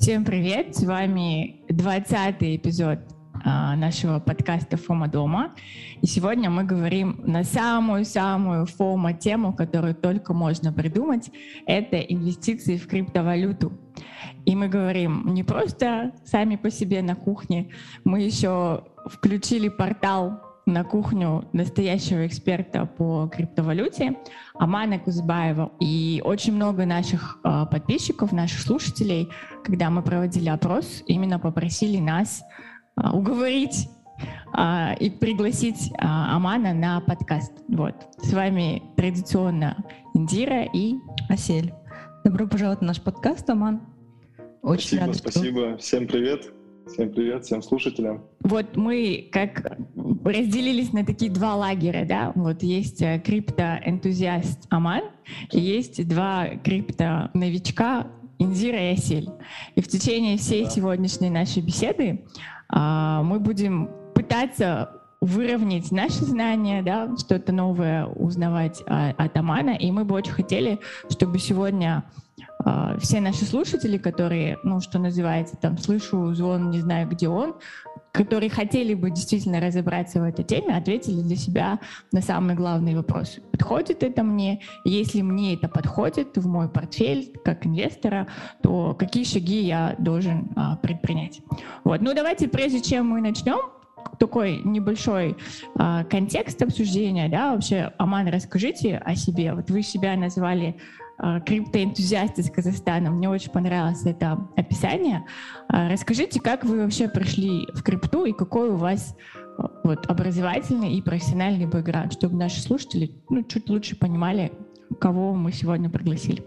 Всем привет! С вами 20-й эпизод а, нашего подкаста «Фома дома». И сегодня мы говорим на самую-самую фома тему, которую только можно придумать. Это инвестиции в криптовалюту. И мы говорим не просто сами по себе на кухне, мы еще включили портал на кухню настоящего эксперта по криптовалюте Амана Кузбаева. И очень много наших э, подписчиков, наших слушателей, когда мы проводили опрос, именно попросили нас э, уговорить э, и пригласить э, Амана на подкаст. Вот. С вами традиционно Индира и Асель. Добро пожаловать на наш подкаст, Аман. Очень спасибо, рада, спасибо. Что... Всем привет. Всем привет, всем слушателям. Вот мы как разделились на такие два лагеря, да, вот есть э, криптоэнтузиаст Аман, и есть два крипто-новичка Инзира и Асель. И в течение всей да. сегодняшней нашей беседы а, мы будем пытаться выровнять наши знания, да, что-то новое узнавать а, от Амана, и мы бы очень хотели, чтобы сегодня все наши слушатели, которые, ну, что называется, там, слышу звон, не знаю, где он, которые хотели бы действительно разобраться в этой теме, ответили для себя на самый главный вопрос. Подходит это мне? Если мне это подходит в мой портфель как инвестора, то какие шаги я должен а, предпринять? Вот. Ну, давайте, прежде чем мы начнем, такой небольшой а, контекст обсуждения, да, вообще, Аман, расскажите о себе. Вот вы себя назвали а, криптоэнтузиаст из Казахстана. Мне очень понравилось это описание. А, расскажите, как вы вообще пришли в крипту и какой у вас а, вот, образовательный и профессиональный бэкграунд, чтобы наши слушатели ну, чуть лучше понимали, кого мы сегодня пригласили.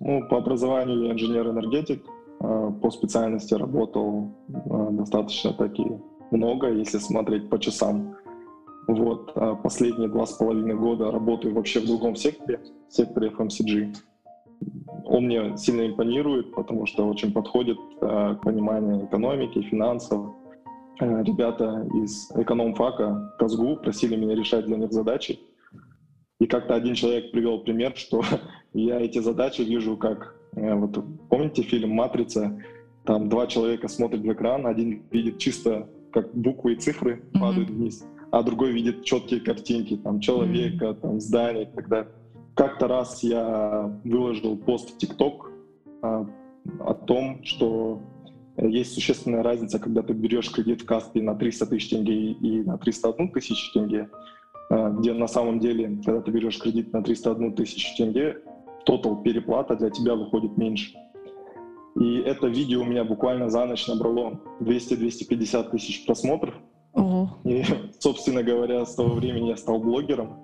Ну, по образованию я инженер-энергетик. По специальности работал достаточно таки много, если смотреть по часам. Вот, последние два с половиной года работаю вообще в другом секторе — секторе FMCG. Он мне сильно импонирует, потому что очень подходит э, к пониманию экономики, финансов. Э, ребята из экономфака Казгу просили меня решать для них задачи. И как-то один человек привел пример, что я эти задачи вижу как... Э, вот помните фильм «Матрица»? Там два человека смотрят в экран, один видит чисто как буквы и цифры mm-hmm. падают вниз, а другой видит четкие картинки, там человека, mm-hmm. там здания и так далее. Как-то раз я выложил пост в ТикТок а, о том, что есть существенная разница, когда ты берешь кредит в Каспи на 300 тысяч тенге и на 301 тысячу тенге, а, где на самом деле, когда ты берешь кредит на 301 тысячу тенге, тотал переплата для тебя выходит меньше. И это видео у меня буквально за ночь набрало 200-250 тысяч просмотров. Ого. И, собственно говоря, с того времени я стал блогером.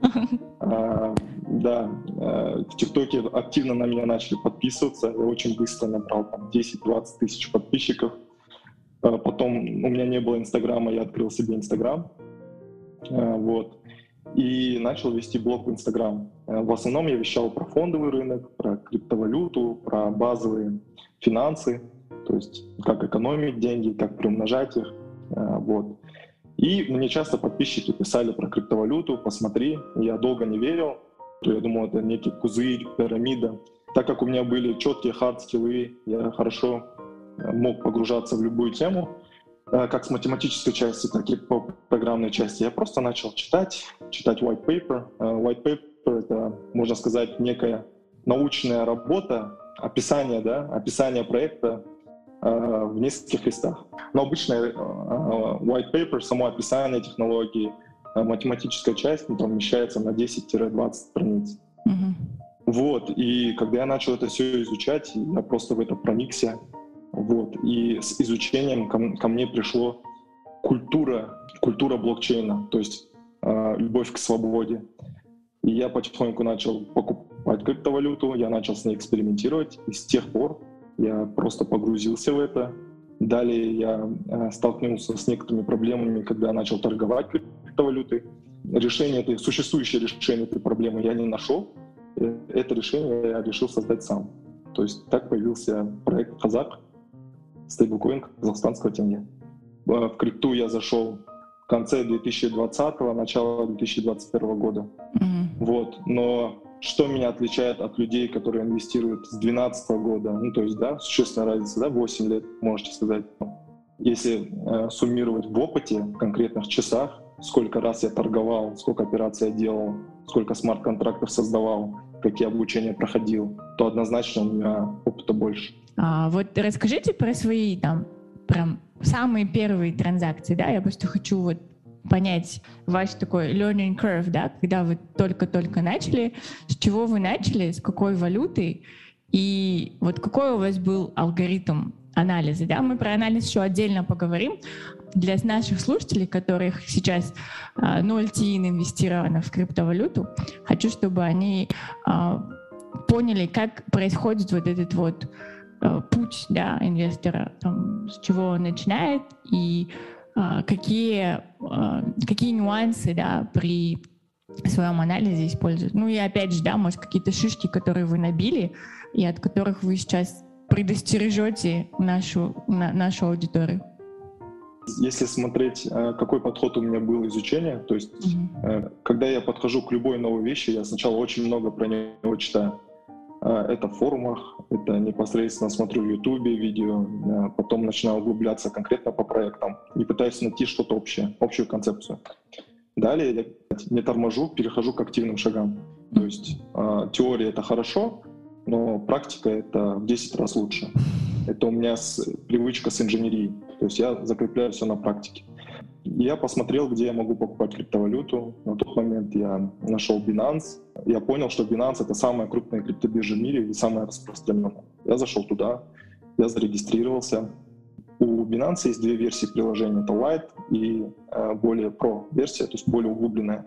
А, да, э, в ТикТоке активно на меня начали подписываться. Я очень быстро набрал там 10-20 тысяч подписчиков. А потом у меня не было Инстаграма, я открыл себе Инстаграм. А, вот. И начал вести блог в Инстаграм. Э, в основном я вещал про фондовый рынок, про криптовалюту, про базовые финансы, то есть как экономить деньги, как приумножать их. Э, вот. И мне часто подписчики писали про криптовалюту, посмотри, я долго не верил, я думал, это некий пузырь, пирамида. Так как у меня были четкие хард-скиллы, я хорошо э, мог погружаться в любую тему, э, как с математической части, так и по программной части. Я просто начал читать, читать white paper. Э, white paper — это, можно сказать, некая научная работа, описание, да, описание проекта в нескольких листах. Но обычно white paper, само описание технологии, математическая часть ну, там вмещается на 10-20 страниц. Mm-hmm. Вот, и когда я начал это все изучать, я просто в это проникся. Вот, и с изучением ко, ко мне пришло культура, культура блокчейна, то есть э, любовь к свободе. И я потихоньку начал покупать криптовалюту, я начал с ней экспериментировать, и с тех пор я просто погрузился в это. Далее я э, столкнулся с некоторыми проблемами, когда начал торговать криптовалюты. Решение этой, существующее решение этой проблемы я не нашел. Э, это решение я решил создать сам. То есть так появился проект «Казак», стейблкоин казахстанского тенге. В крипту я зашел в конце 2020 начало 2021 года. Mm-hmm. Вот. Но что меня отличает от людей, которые инвестируют с 2012 года, ну то есть, да, существенная разница, да, 8 лет, можете сказать. Если э, суммировать в опыте, конкретных часах, сколько раз я торговал, сколько операций я делал, сколько смарт-контрактов создавал, какие обучения проходил, то однозначно у меня опыта больше. А, вот расскажите про свои там прям самые первые транзакции, да, я просто хочу вот понять ваш такой learning curve, да, когда вы только-только начали, с чего вы начали, с какой валюты, и вот какой у вас был алгоритм анализа, да, мы про анализ еще отдельно поговорим. Для наших слушателей, которых сейчас а, 0 тин инвестировано в криптовалюту, хочу, чтобы они а, поняли, как происходит вот этот вот а, путь да, инвестора, там, с чего он начинает и а, какие, а, какие нюансы да, при своем анализе используют. Ну и опять же, да, может, какие-то шишки, которые вы набили, и от которых вы сейчас предостережете нашу, на, нашу аудиторию. Если смотреть, э, какой подход у меня был изучения, то есть, mm-hmm. когда я подхожу к любой новой вещи, я сначала очень много про него читаю. Э, это в форумах, это непосредственно смотрю в Ютубе видео, потом начинаю углубляться конкретно по проектам и пытаюсь найти что-то общее, общую концепцию. Далее я не торможу, перехожу к активным шагам. То есть теория — это хорошо, но практика — это в 10 раз лучше. Это у меня с, привычка с инженерией. То есть я закрепляю все на практике. Я посмотрел, где я могу покупать криптовалюту. На тот момент я нашел Binance. Я понял, что Binance — это самая крупная криптобиржа в мире и самая распространенная. Я зашел туда, я зарегистрировался. У Binance есть две версии приложения. Это Lite и э, более Pro версия, то есть более углубленная.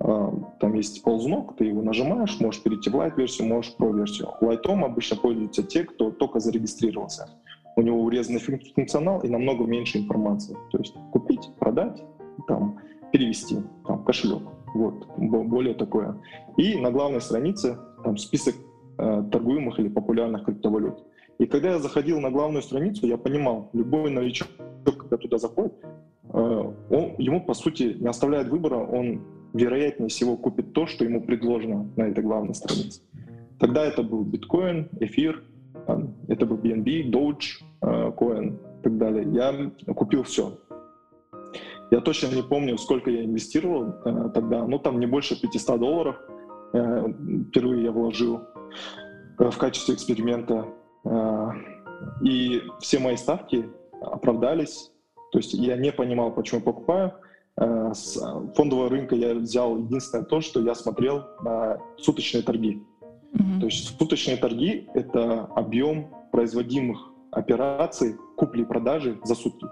Э, там есть ползунок, ты его нажимаешь, можешь перейти в Lite-версию, можешь Pro-версию. Лайтом обычно пользуются те, кто только зарегистрировался. У него урезанный функционал и намного меньше информации. То есть купить, продать, там, перевести, там, кошелек. Вот, более такое. И на главной странице там список э, торгуемых или популярных криптовалют. И когда я заходил на главную страницу, я понимал, любой новичок, когда туда заходит, э, он, ему, по сути, не оставляет выбора, он вероятнее всего купит то, что ему предложено на этой главной странице. Тогда это был биткоин, эфир, это был BNB, Doge, Coin и так далее. Я купил все. Я точно не помню, сколько я инвестировал э, тогда, ну там не больше 500 долларов. Э, впервые я вложил э, в качестве эксперимента. И все мои ставки оправдались. То есть я не понимал, почему покупаю. Э, с фондового рынка я взял единственное то, что я смотрел на суточные торги. То есть суточные торги — это объем производимых операций купли и продажи за сутки.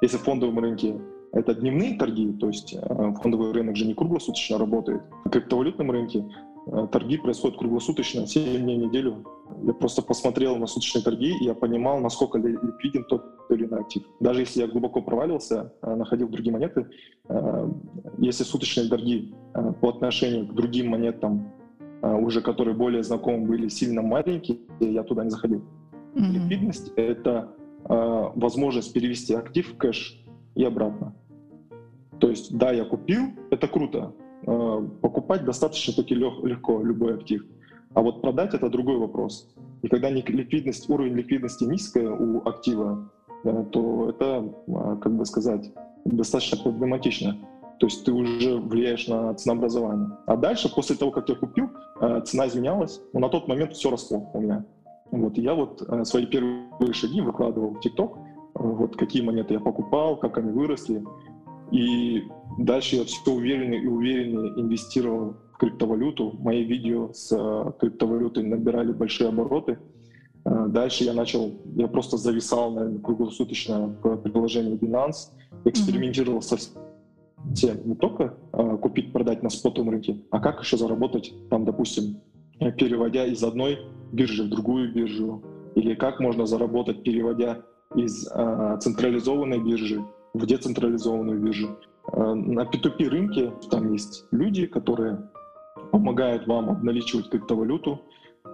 Если в фондовом рынке это дневные торги, то есть э, фондовый рынок же не круглосуточно работает. На криптовалютном рынке Э, торги происходят круглосуточно, 7 дней в неделю. Я просто посмотрел на суточные торги, и я понимал, насколько ликвиден тот или иной актив. Даже если я глубоко проваливался, э, находил другие монеты, если суточные торги по отношению к другим монетам, уже которые более знакомы были, сильно маленькие, я туда не заходил. Mm-hmm. Ликвидность — это возможность перевести актив в кэш и обратно. То есть, да, я купил, это круто, Э, покупать достаточно-таки легко любой актив. А вот продать — это другой вопрос. И когда ликвидность, уровень ликвидности низкая у актива, э, то это, э, как бы сказать, достаточно проблематично. То есть ты уже влияешь на ценообразование. А дальше, после того, как я купил, цена изменялась, но на тот момент все росло у меня. Вот, и я вот свои первые шаги выкладывал в ТикТок, вот какие монеты я покупал, как они выросли. И дальше я все увереннее и увереннее инвестировал в криптовалюту. Мои видео с э, криптовалютой набирали большие обороты. Э, дальше я начал, я просто зависал, наверное, круглосуточно в приложении Binance, экспериментировал со всем, не только э, купить, продать на спотовом рынке, а как еще заработать там, допустим, переводя из одной биржи в другую биржу, или как можно заработать, переводя из э, централизованной биржи в децентрализованную биржу. Э, на P2P рынке там есть люди, которые помогают вам обналичивать криптовалюту.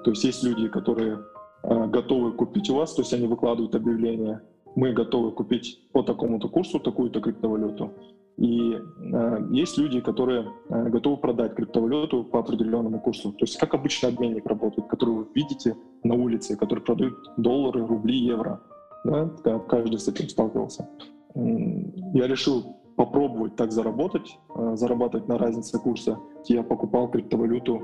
То есть есть люди, которые э, готовы купить у вас, то есть они выкладывают объявление, мы готовы купить по такому-то курсу такую-то криптовалюту. И э, есть люди, которые э, готовы продать криптовалюту по определенному курсу. То есть как обычный обменник работает, который вы видите на улице, который продают доллары, рубли, евро. Да? Каждый с этим сталкивался. Я решил попробовать так заработать, э, зарабатывать на разнице курса. Я покупал криптовалюту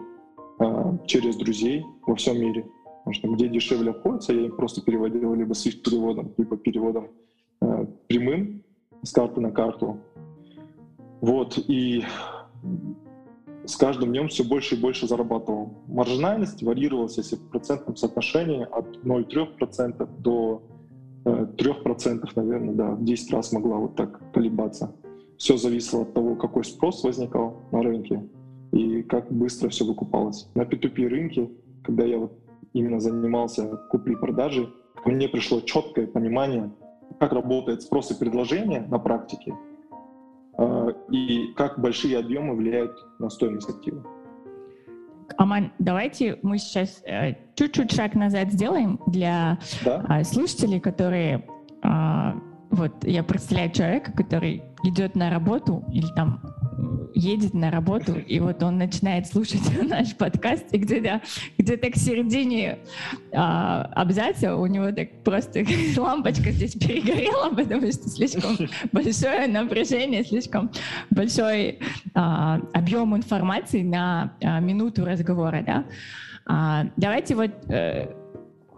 э, через друзей во всем мире. Потому что где дешевле обходится, я им просто переводил либо с их переводом, либо переводом э, прямым с карты на карту. Вот, и с каждым днем все больше и больше зарабатывал. Маржинальность варьировалась, если в процентном соотношении от 0,3% до э, 3%, наверное, да, в 10 раз могла вот так колебаться. Все зависело от того, какой спрос возникал на рынке и как быстро все выкупалось. На P2P рынке, когда я вот именно занимался куплей-продажей, мне пришло четкое понимание, как работает спрос и предложение на практике, и как большие объемы влияют на стоимость актива. Аман, давайте мы сейчас э, чуть-чуть шаг назад сделаем для да? А, слушателей, которые а, вот я представляю человека, который идет на работу или там едет на работу, и вот он начинает слушать наш подкаст, и где-то где к середине а, абзаца у него так просто лампочка здесь перегорела, потому что слишком большое напряжение, слишком большой а, объем информации на а, минуту разговора, да. А, давайте вот э,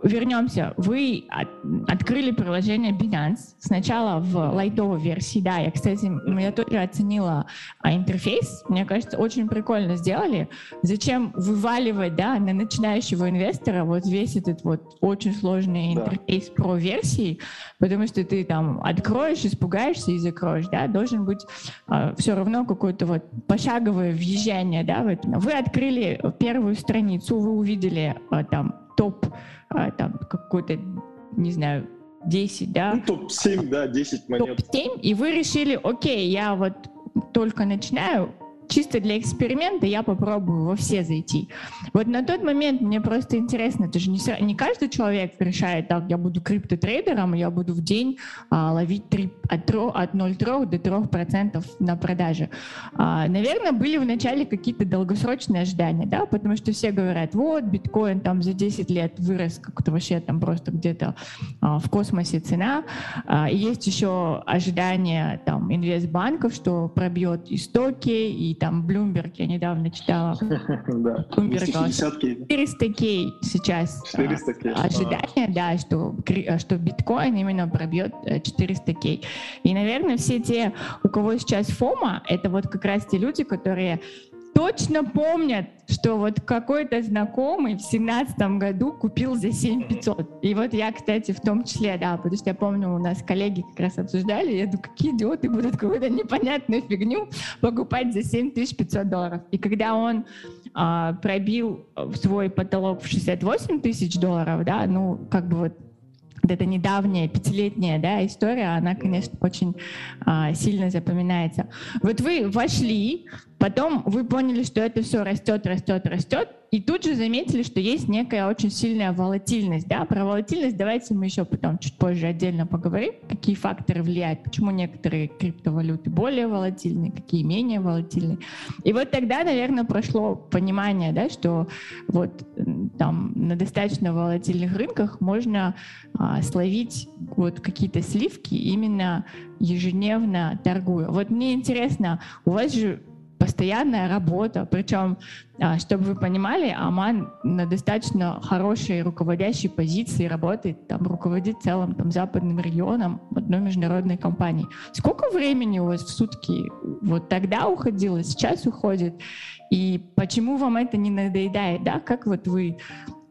вернемся. Вы от, открыли приложение Binance сначала в лайтовой версии. Да, я, кстати, я тоже оценила а, интерфейс. Мне кажется, очень прикольно сделали. Зачем вываливать да, на начинающего инвестора вот весь этот вот очень сложный да. интерфейс про версии, потому что ты там откроешь, испугаешься и закроешь. Да? Должен быть а, все равно какое-то вот пошаговое въезжание. Да, в это. Вы открыли первую страницу, вы увидели а, там топ а, там какой-то, не знаю, 10, да? Ну, топ-7, да, 10 монет. Топ-7, и вы решили, окей, я вот только начинаю, чисто для эксперимента я попробую во все зайти. Вот на тот момент мне просто интересно, это же не, не каждый человек решает, так, я буду криптотрейдером, я буду в день а, ловить 3, от, 3, от 0,3 до 3% на продаже. А, наверное, были вначале какие-то долгосрочные ожидания, да, потому что все говорят, вот, биткоин там за 10 лет вырос как-то вообще там просто где-то а, в космосе цена. А, есть еще ожидания там инвестбанков, что пробьет и стоки, и там Bloomberg, я недавно читала. Да, 400 кей сейчас 400 кей. ожидание, да, что, что биткоин именно пробьет 400 э, кей. И, наверное, все те, у кого сейчас фома, это вот как раз те люди, которые точно помнят, что вот какой-то знакомый в семнадцатом году купил за 7500. И вот я, кстати, в том числе, да, потому что я помню, у нас коллеги как раз обсуждали, я думаю, какие идиоты будут какую-то непонятную фигню покупать за 7500 долларов. И когда он а, пробил свой потолок в 68 тысяч долларов, да, ну, как бы вот эта недавняя пятилетняя да, история, она, конечно, очень а, сильно запоминается. Вот вы вошли, потом вы поняли, что это все растет, растет, растет, и тут же заметили, что есть некая очень сильная волатильность. Да? Про волатильность давайте мы еще потом чуть позже отдельно поговорим, какие факторы влияют, почему некоторые криптовалюты более волатильны, какие менее волатильны. И вот тогда, наверное, прошло понимание, да, что вот там на достаточно волатильных рынках можно а, словить вот какие-то сливки именно ежедневно торгуя. Вот мне интересно, у вас же постоянная работа. Причем, а, чтобы вы понимали, Аман на достаточно хорошей руководящей позиции работает, там руководит целым там, западным регионом одной международной компании. Сколько времени у вас в сутки вот тогда уходило, сейчас уходит? И почему вам это не надоедает? Да? Как вот вы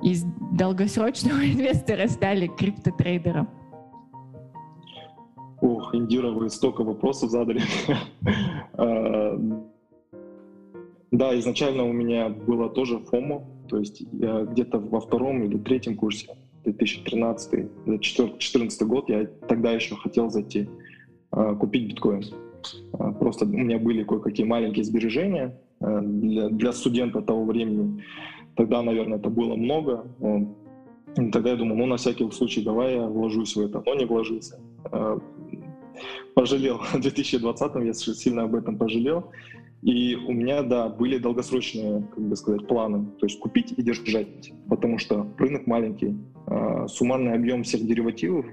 из долгосрочного инвестора стали криптотрейдером? Ох, Индира, вы столько вопросов задали. Да, изначально у меня было тоже ФОМО, то есть я где-то во втором или третьем курсе, 2013 2014 год, я тогда еще хотел зайти, а, купить биткоин. Просто у меня были кое-какие маленькие сбережения для, для студента того времени. Тогда, наверное, это было много. Тогда я думал, ну, на всякий случай, давай я вложусь в это, но не вложился. пожалел. В 2020 я сильно об этом пожалел. И у меня, да, были долгосрочные, как бы сказать, планы. То есть купить и держать, потому что рынок маленький. А, суммарный объем всех деривативов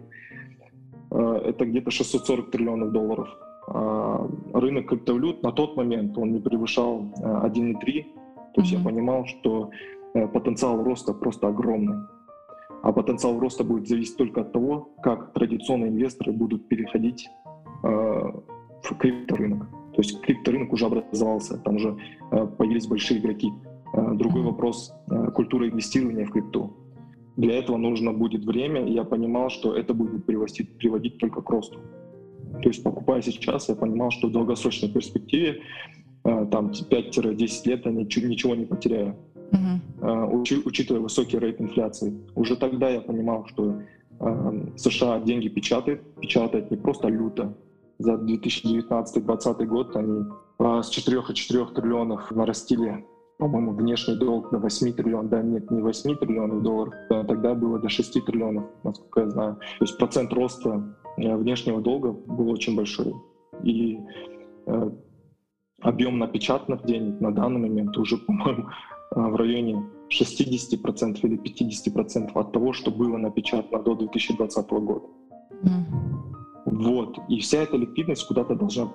а, — это где-то 640 триллионов долларов. А, рынок криптовалют на тот момент он не превышал 1,3. То есть mm-hmm. я понимал, что э, потенциал роста просто огромный. А потенциал роста будет зависеть только от того, как традиционные инвесторы будут переходить в крипторынок. То есть крипторынок уже образовался, там уже э, появились большие игроки. Э, другой вопрос э, — культура инвестирования в крипту. Для этого нужно будет время, и я понимал, что это будет приводить, приводить только к росту. То есть покупая сейчас, я понимал, что в долгосрочной перспективе, там 5-10 лет я ничего, не потеряю. Uh-huh. Учи, учитывая высокий рейд инфляции. Уже тогда я понимал, что США деньги печатает, печатает не просто люто, за 2019-2020 год они а, с 4,4 триллионов нарастили, по-моему, внешний долг до 8 триллионов, да нет, не 8 триллионов долларов, а тогда было до 6 триллионов, насколько я знаю. То есть процент роста э, внешнего долга был очень большой. И э, объем напечатанных денег на данный момент уже, по-моему, э, в районе 60% или 50% от того, что было напечатано до 2020 года. Mm. Вот. И вся эта ликвидность куда-то должна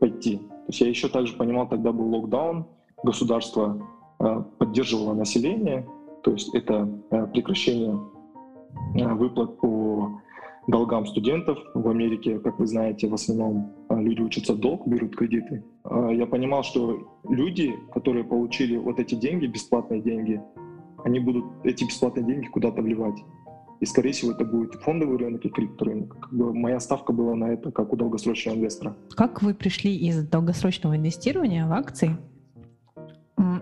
пойти. То есть я еще также понимал, тогда был локдаун, государство э, поддерживало население, то есть это э, прекращение э, выплат по долгам студентов. В Америке, как вы знаете, в основном э, люди учатся долг, берут кредиты. Э, я понимал, что люди, которые получили вот эти деньги, бесплатные деньги, они будут эти бесплатные деньги куда-то вливать. И, скорее всего, это будет фондовый рынок и крипторынок. Как бы моя ставка была на это, как у долгосрочного инвестора. Как вы пришли из долгосрочного инвестирования в акции?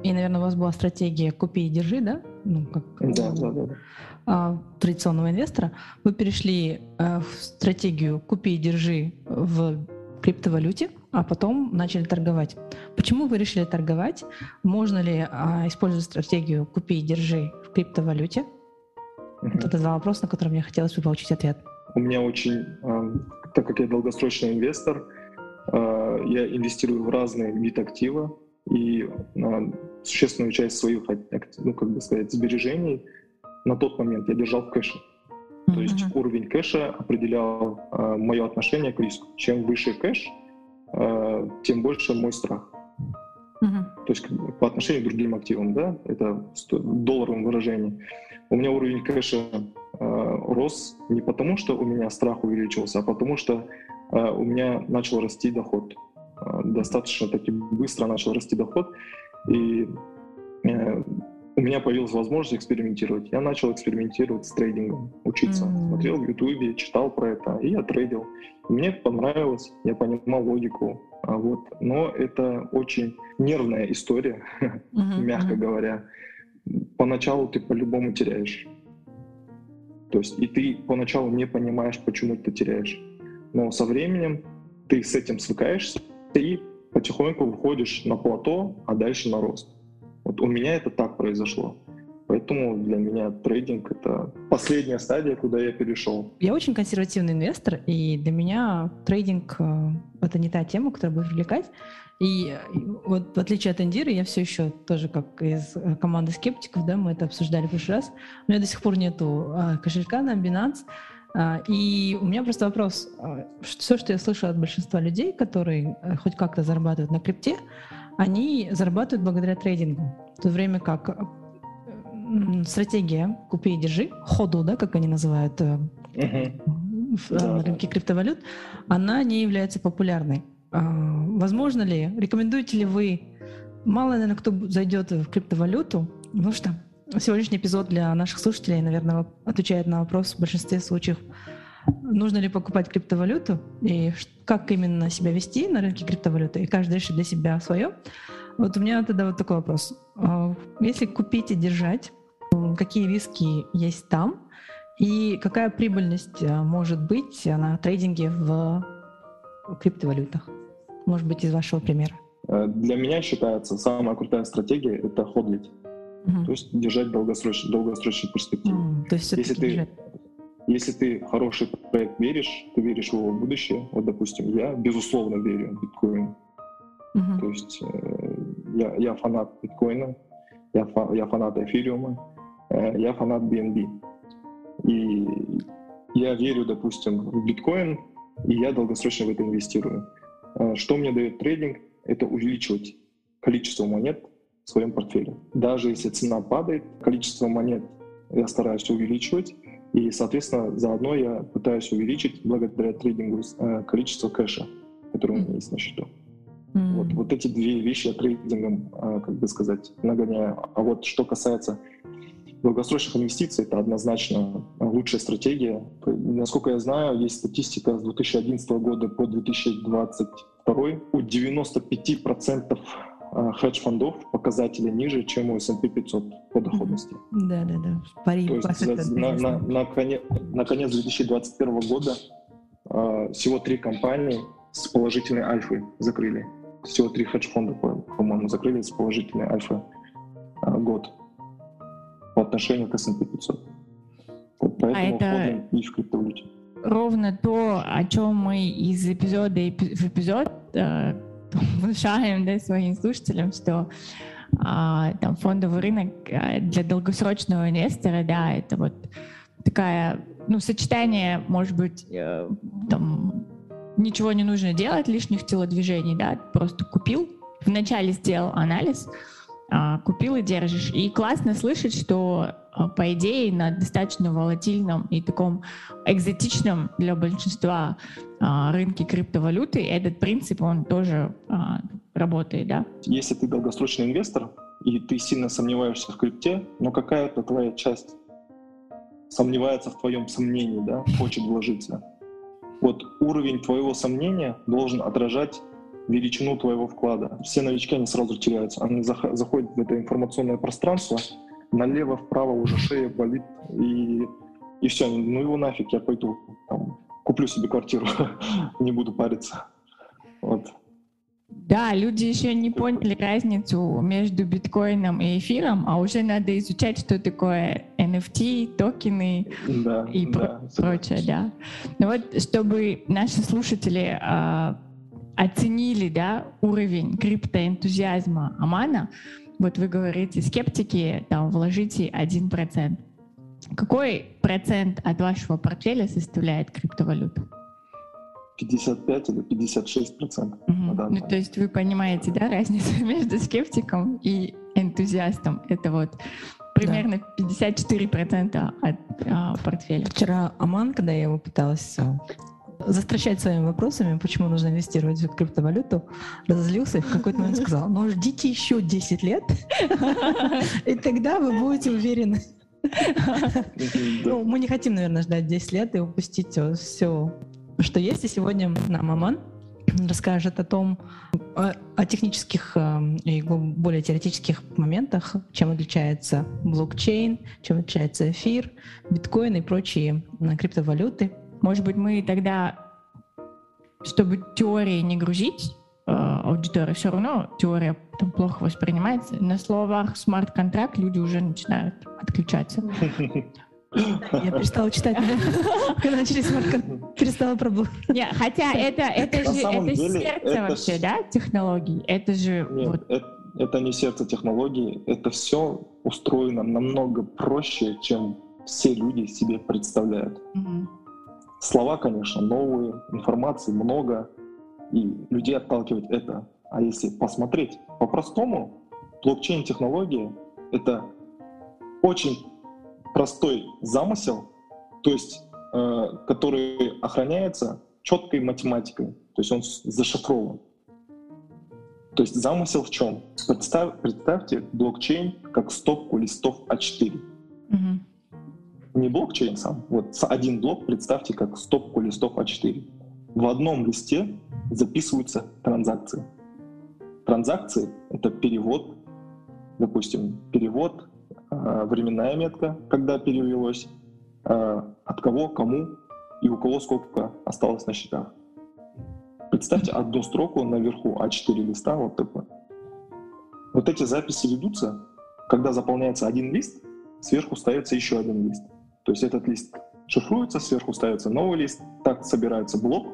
И, наверное, у вас была стратегия «купи и держи», да? Ну, как да, да, да. А, традиционного инвестора. Вы перешли э, в стратегию «купи и держи» в криптовалюте, а потом начали торговать. Почему вы решили торговать? Можно ли а, использовать стратегию «купи и держи» в криптовалюте? Вот это два вопроса, на которые мне хотелось бы получить ответ. У меня очень, а, так как я долгосрочный инвестор, а, я инвестирую в разные виды актива, и а, существенную часть своих, ну, как бы сказать, сбережений на тот момент я держал в кэше. Mm-hmm. То есть уровень кэша определял э, мое отношение к риску. Чем выше кэш, э, тем больше мой страх. Mm-hmm. То есть по отношению к другим активам, да, это в долларовом выражении. У меня уровень кэша э, рос не потому, что у меня страх увеличился, а потому что э, у меня начал расти доход. Э, достаточно таки быстро начал расти доход, и э, у меня появилась возможность экспериментировать. Я начал экспериментировать с трейдингом, учиться. Mm-hmm. Смотрел в Ютубе, читал про это, и я трейдил. Мне это понравилось, я понимал логику. А вот. Но это очень нервная история, mm-hmm. мягко говоря поначалу ты по-любому теряешь. То есть и ты поначалу не понимаешь, почему ты теряешь. Но со временем ты с этим свыкаешься и потихоньку выходишь на плато, а дальше на рост. Вот у меня это так произошло. Поэтому для меня трейдинг — это последняя стадия, куда я перешел. Я очень консервативный инвестор, и для меня трейдинг э, — это не та тема, которая будет привлекать. И вот в отличие от Индиры, я все еще тоже как из э, команды скептиков, да, мы это обсуждали в прошлый раз. У меня до сих пор нету а, кошелька на Binance. А, и у меня просто вопрос. А, все, что я слышу от большинства людей, которые а, хоть как-то зарабатывают на крипте, они зарабатывают благодаря трейдингу. В то время как э, стратегия «купи и держи», ходу, да, как они называют uh-huh. в да, рынке криптовалют, она не является популярной. А, возможно ли, рекомендуете ли вы, мало, наверное, кто зайдет в криптовалюту, потому что сегодняшний эпизод для наших слушателей, наверное, отвечает на вопрос в большинстве случаев, нужно ли покупать криптовалюту и как именно себя вести на рынке криптовалюты, и каждый решит для себя свое. Вот у меня тогда вот такой вопрос. А, если купить и держать, какие риски есть там, и какая прибыльность а, может быть на трейдинге в криптовалютах? Может быть, из вашего примера? Э, для меня считается самая крутая стратегия — это ходлить. Угу. То есть держать долгосрочную, долгосрочную перспективу. Mm, то есть Если ты... если ты хороший проект веришь, ты веришь в его будущее, вот, допустим, я безусловно верю в биткоин. Uh-huh. То есть э, я, я фанат биткоина, я, фа, я фанат эфириума, э, я фанат BNB. И я верю, допустим, в биткоин, и я долгосрочно в это инвестирую. Э, что мне дает трейдинг? Это увеличивать количество монет в своем портфеле. Даже если цена падает, количество монет я стараюсь увеличивать, и, соответственно, заодно я пытаюсь увеличить, благодаря трейдингу, э, количество кэша, которое у меня есть на счету. Mm-hmm. Вот, вот эти две вещи я трейдингом, э, как бы сказать, нагоняю. А вот что касается долгосрочных инвестиций, это однозначно лучшая стратегия. Насколько я знаю, есть статистика с 2011 года по 2022. У 95% а, хедж-фондов показатели ниже, чем у S&P 500 по доходности. Да, да, да. Пари, То есть на, на, на, конец, на конец 2021 года э, всего три компании с положительной альфой закрыли. Всего три хедж-фонда, по-моему, закрыли с положительной альфой э, год по отношению к S&P 500. Вот поэтому а это... и в криптовалюте ровно то, о чем мы из эпизода в эпизод э, внушаем да, своим слушателям, что а, там фондовый рынок а, для долгосрочного инвестора, да, это вот такая, ну, сочетание, может быть, э, там ничего не нужно делать, лишних телодвижений, да, просто купил, вначале сделал анализ, а, купил и держишь. И классно слышать, что а, по идее на достаточно волатильном и таком экзотичном для большинства а, рынке криптовалюты этот принцип, он тоже работает, да? Если ты долгосрочный инвестор, и ты сильно сомневаешься в крипте, но какая-то твоя часть сомневается в твоем сомнении, да, хочет вложиться. Вот уровень твоего сомнения должен отражать величину твоего вклада. Все новички, они сразу теряются. Они заходят в это информационное пространство, налево, вправо уже шея болит, и, и все, ну его нафиг, я пойду, там, куплю себе квартиру, не буду париться. Вот. Да, люди еще не поняли разницу между биткоином и эфиром, а уже надо изучать, что такое NFT, токены да, и да, прочее, да. Но вот чтобы наши слушатели а, оценили да, уровень криптоэнтузиазма Амана, вот вы говорите, скептики, там, вложите 1%. Какой процент от вашего портфеля составляет криптовалюта? 55 или 56 процентов. Угу. Ну, то есть вы понимаете, да, разницу между скептиком и энтузиастом? Это вот примерно да. 54 процента от а, портфеля. Вчера Аман, когда я его пыталась а, застращать своими вопросами, почему нужно инвестировать в криптовалюту, разозлился и в какой-то момент сказал, ну ждите еще 10 лет, и тогда вы будете уверены. Ну, мы не хотим, наверное, ждать 10 лет и упустить все, что есть. И сегодня нам Аман расскажет о том, о, технических э, и более теоретических моментах, чем отличается блокчейн, чем отличается эфир, биткоин и прочие э, криптовалюты. Может быть, мы тогда, чтобы теории не грузить, э, аудитория все равно теория там плохо воспринимается. На словах смарт-контракт люди уже начинают отключаться. Я перестала читать, когда начали смарт перестала пробовать. Нет, хотя это, это же это сердце вообще, да, технологий? Это же... Нет, это, это не сердце технологий, это все устроено намного проще, чем все люди себе представляют. Угу. Слова, конечно, новые, информации много, и людей отталкивает это. А если посмотреть по-простому, блокчейн-технология — это очень простой замысел, то есть э, который охраняется четкой математикой, то есть он зашифрован. То есть замысел в чем? Представь, представьте блокчейн как стопку листов А4. Не блокчейн сам, вот один блок представьте как стопку листов А4. В одном листе записываются транзакции. Транзакции — это перевод, допустим, перевод, э, временная метка, когда перевелось, э, от кого, кому и у кого сколько осталось на счетах. Представьте одну строку наверху А4 листа, вот такой. Вот эти записи ведутся, когда заполняется один лист, сверху ставится еще один лист. То есть этот лист шифруется, сверху ставится новый лист, так собирается блок,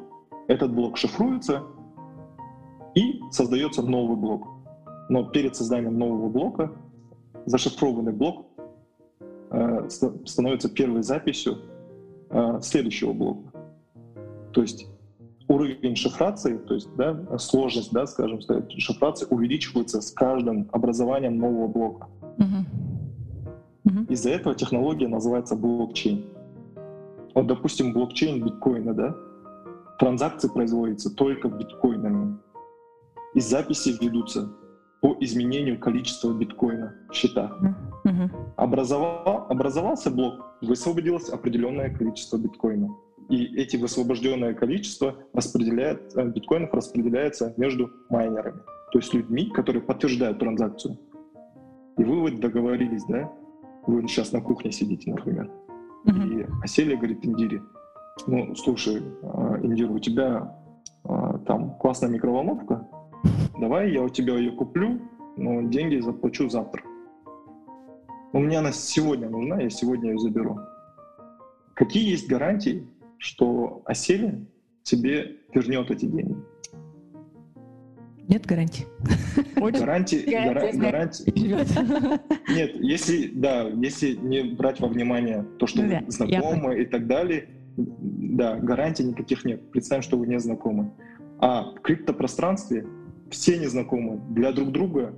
этот блок шифруется, и создается новый блок. Но перед созданием нового блока зашифрованный блок э, становится первой записью э, следующего блока. То есть уровень шифрации, то есть да, сложность, да, скажем, шифрации увеличивается с каждым образованием нового блока. Uh-huh. Из-за этого технология называется блокчейн. Вот, допустим, блокчейн биткоина, да, транзакции производятся только биткоинами и записи ведутся по изменению количества биткоина в счетах. Mm-hmm. Образовал, образовался блок, высвободилось определенное количество биткоина. И эти высвобожденное количество распределяет, э, биткоинов распределяется между майнерами, то есть людьми, которые подтверждают транзакцию. И вы вот договорились, да? Вы сейчас на кухне сидите, например. Mm-hmm. И Аселия говорит Индире, ну, слушай, э, Индира, у тебя э, там классная микроволновка, давай я у тебя ее куплю, но деньги заплачу завтра. У меня она сегодня нужна, я сегодня ее заберу. Какие есть гарантии, что Осели тебе вернет эти деньги? Нет гарантий. Гарантии, гарантии. Нет, если, да, если не брать во внимание то, что вы знакомы и так далее, да, гарантий никаких нет. Представим, что вы не знакомы. А в криптопространстве все незнакомы для друг друга.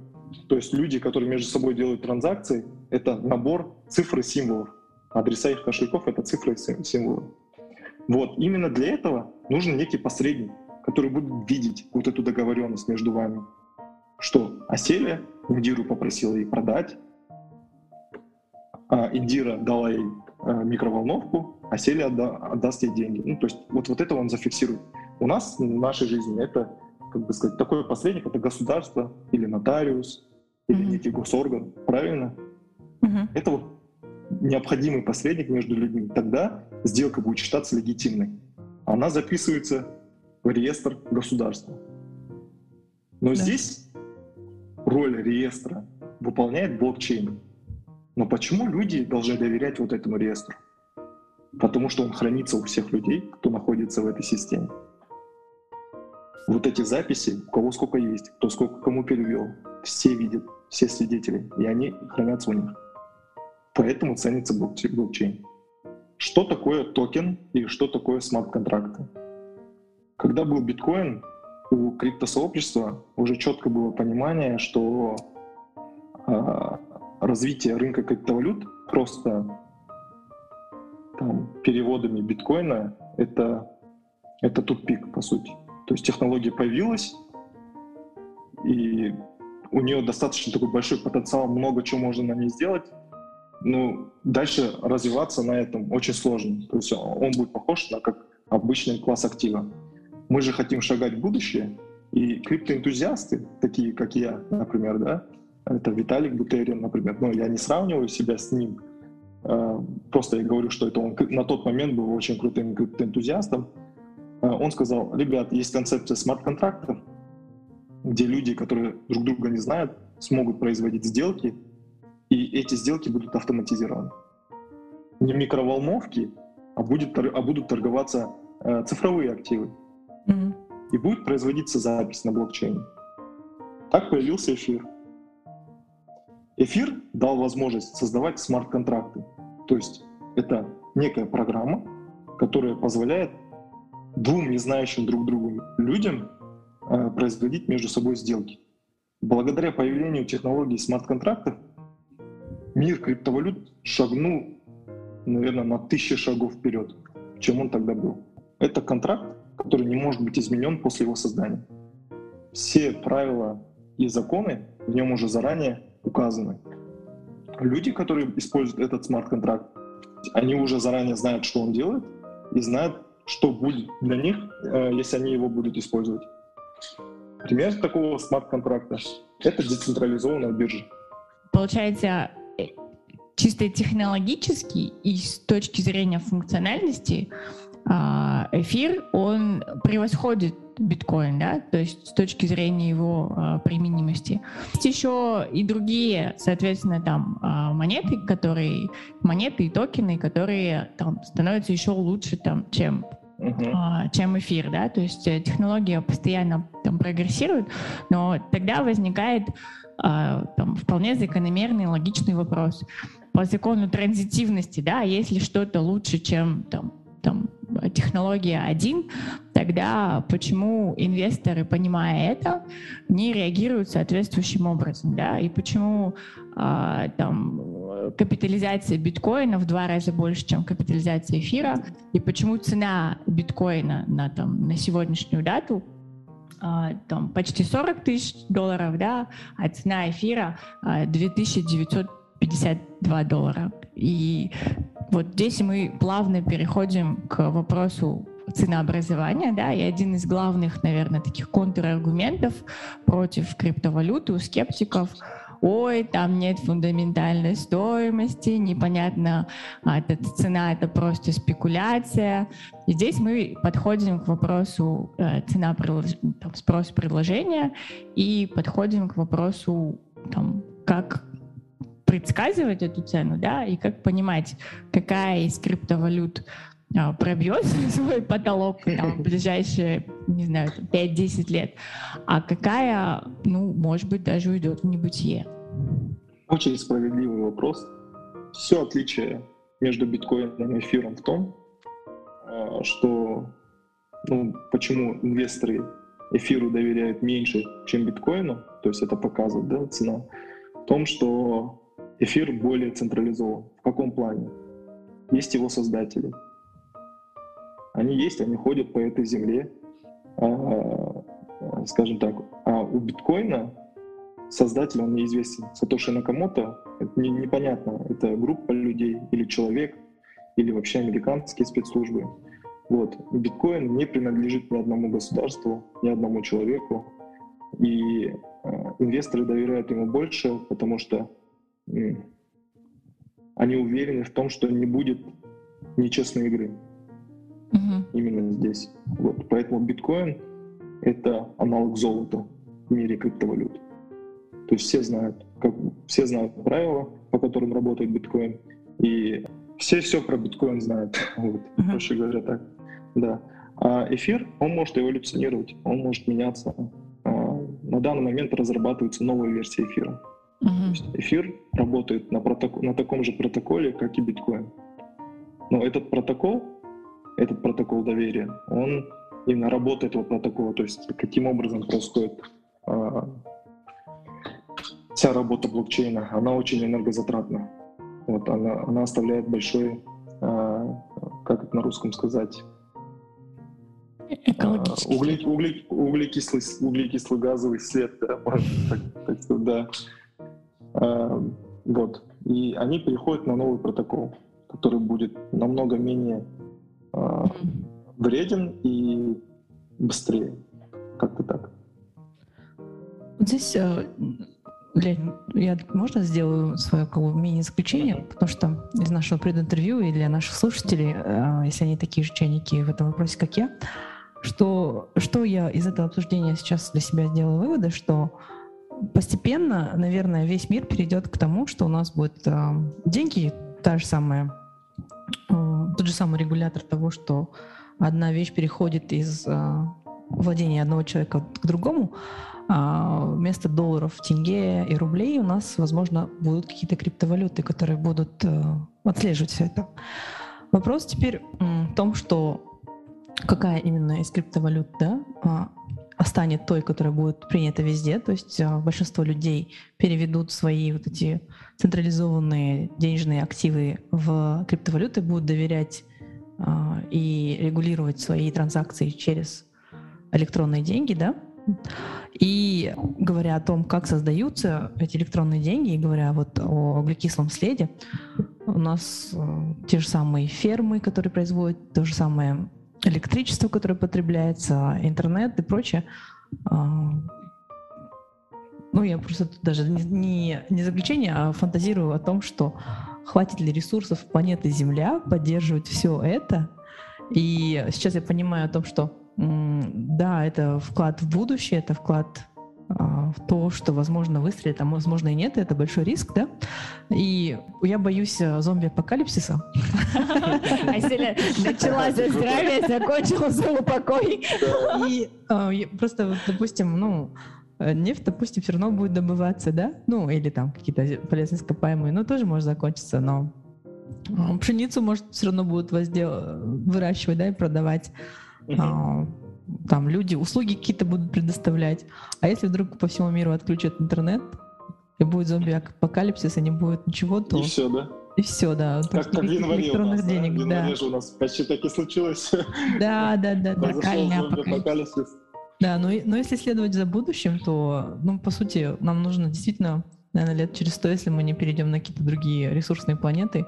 То есть люди, которые между собой делают транзакции, это набор цифр и символов. Адреса их кошельков — это цифры и символы. Вот. Именно для этого нужен некий посредник, который будет видеть вот эту договоренность между вами. Что Аселия Индиру попросила ей продать, а Индира дала ей э, микроволновку, а Селия отда, отдаст ей деньги. Ну, то есть вот, вот это он зафиксирует. У нас в нашей жизни это как бы сказать, такой посредник — это государство или нотариус, или mm-hmm. некий госорган, правильно? Mm-hmm. Это вот необходимый посредник между людьми. Тогда сделка будет считаться легитимной. Она записывается в реестр государства. Но да. здесь роль реестра выполняет блокчейн. Но почему люди должны доверять вот этому реестру? Потому что он хранится у всех людей, кто находится в этой системе вот эти записи, у кого сколько есть, кто сколько кому перевел, все видят, все свидетели, и они хранятся у них. Поэтому ценится блокчейн. Что такое токен и что такое смарт-контракты? Когда был биткоин, у криптосообщества уже четко было понимание, что э, развитие рынка криптовалют просто там, переводами биткоина это, это тупик, по сути. То есть технология появилась, и у нее достаточно такой большой потенциал, много чего можно на ней сделать. Но дальше развиваться на этом очень сложно. То есть он будет похож на как обычный класс актива. Мы же хотим шагать в будущее, и криптоэнтузиасты, такие как я, например, да, это Виталик Бутерин, например, но я не сравниваю себя с ним, а, просто я говорю, что это он на тот момент был очень крутым криптоэнтузиастом, Э, он сказал, ребят, есть концепция смарт-контрактов, где люди, которые друг друга не знают, смогут производить сделки, и эти сделки будут автоматизированы. Не микроволновки, а, будет, а будут торговаться э, цифровые активы. Mm-hmm. И будет производиться запись на блокчейне. Так появился эфир. Эфир дал возможность создавать смарт-контракты. То есть это некая программа, которая позволяет двум не знающим друг другу людям э, производить между собой сделки. Благодаря появлению технологий смарт-контрактов мир криптовалют шагнул, наверное, на тысячи шагов вперед, чем он тогда был. Это контракт, который не может быть изменен после его создания. Все правила и законы в нем уже заранее указаны. Люди, которые используют этот смарт-контракт, они уже заранее знают, что он делает, и знают, что будет для них, э, если они его будут использовать. Пример такого смарт-контракта — это децентрализованная биржа. Получается, э, чисто технологически и с точки зрения функциональности эфир, он превосходит биткоин, да, то есть с точки зрения его э, применимости. Есть еще и другие, соответственно, там э, монеты, которые, монеты и токены, которые там становятся еще лучше, там, чем uh-huh. чем эфир, да, то есть э, технология постоянно там прогрессирует, но тогда возникает а, там, вполне закономерный логичный вопрос по закону транзитивности, да, если что-то лучше, чем там, там технология 1, тогда почему инвесторы, понимая это, не реагируют соответствующим образом, да, и почему а, там капитализация биткоина в два раза больше, чем капитализация эфира, и почему цена биткоина на, там, на сегодняшнюю дату а, там почти 40 тысяч долларов, да, а цена эфира 2952 а, доллара. И вот здесь мы плавно переходим к вопросу ценообразования, да, и один из главных, наверное, таких контраргументов против криптовалюты у скептиков ой, там нет фундаментальной стоимости, непонятно, а, эта цена это просто спекуляция. И здесь мы подходим к вопросу э, цена, там, спрос предложения и подходим к вопросу, там, как предсказывать эту цену, да, и как понимать, какая из криптовалют а, пробьет свой потолок там, в ближайшие, не знаю, 5-10 лет, а какая, ну, может быть, даже уйдет в небытие. Очень справедливый вопрос. Все отличие между биткоином и эфиром в том, а, что ну, почему инвесторы эфиру доверяют меньше, чем биткоину, то есть это показывает да, цена, в том, что эфир более централизован. В каком плане? Есть его создатели. Они есть, они ходят по этой земле, а, скажем так. А у биткоина создатель, он неизвестен. Сатоши Накамото, это не, непонятно, это группа людей или человек, или вообще американские спецслужбы. Вот. Биткоин не принадлежит ни одному государству, ни одному человеку. И э, инвесторы доверяют ему больше, потому что они уверены в том, что не будет нечестной игры. Uh-huh. Именно здесь. Вот. Поэтому биткоин — это аналог золота в мире криптовалют. То есть все знают, как, все знают правила, по которым работает биткоин, и все все про биткоин знают, вот, uh-huh. проще говоря так. Да. А эфир, он может эволюционировать, он может меняться. А, на данный момент разрабатывается новая версия эфира. Есть эфир работает на, проток- на таком же протоколе, как и биткоин. Но этот протокол, этот протокол доверия, он именно работа этого протокола, то есть каким образом происходит а, вся работа блокчейна, она очень энергозатратна. Вот, она, она оставляет большой, э, как это на русском сказать, Экологический. Угли, угли, углекислый, углекислый газовый след, да, можно так, так сказать, да. А, вот. И они переходят на новый протокол, который будет намного менее а, вреден и быстрее. Как-то так. Здесь я можно сделаю свое как бы, мини-заключение, потому что из нашего прединтервью и для наших слушателей, э, если они такие же чайники в этом вопросе, как я, что, что я из этого обсуждения сейчас для себя сделала выводы, что постепенно, наверное, весь мир перейдет к тому, что у нас будет э, деньги, та же самая, э, тот же самый регулятор того, что одна вещь переходит из э, владения одного человека к другому, а вместо долларов, тенге и рублей у нас, возможно, будут какие-то криптовалюты, которые будут э, отслеживать все это. Вопрос теперь в том, что какая именно из криптовалют да, а, станет той, которая будет принята везде. То есть а, большинство людей переведут свои вот эти централизованные денежные активы в криптовалюты, будут доверять а, и регулировать свои транзакции через электронные деньги, да, и говоря о том, как создаются эти электронные деньги, и говоря вот о углекислом следе, у нас те же самые фермы, которые производят то же самое электричество, которое потребляется, интернет и прочее. А, ну, я просто даже не, не заключение, а фантазирую о том, что хватит ли ресурсов планеты Земля поддерживать все это. И сейчас я понимаю о том, что да, это вклад в будущее, это вклад в то, что, возможно, выстрелит, а возможно и нет, это большой риск, да? И я боюсь э, зомби-апокалипсиса. Аселя начала за здравие, закончила за упокой. И а, просто, допустим, ну, э, нефть, допустим, все равно будет добываться, да? Ну, или там какие-то полезные ископаемые, ну, тоже может закончиться, но а, пшеницу, может, все равно будут воздел... выращивать, да, и продавать. Uh-huh. Там люди услуги какие-то будут предоставлять. А если вдруг по всему миру отключат интернет, и будет зомби-апокалипсис, и не будет ничего, то... И все, да? И все, да. Как, как в январе электронных у нас, денег, да? В январе да. же у нас почти так и случилось. Да, да, да. да. апокалипсис. Да, но, но если следовать за будущим, то, ну, по сути, нам нужно действительно, наверное, лет через сто, если мы не перейдем на какие-то другие ресурсные планеты,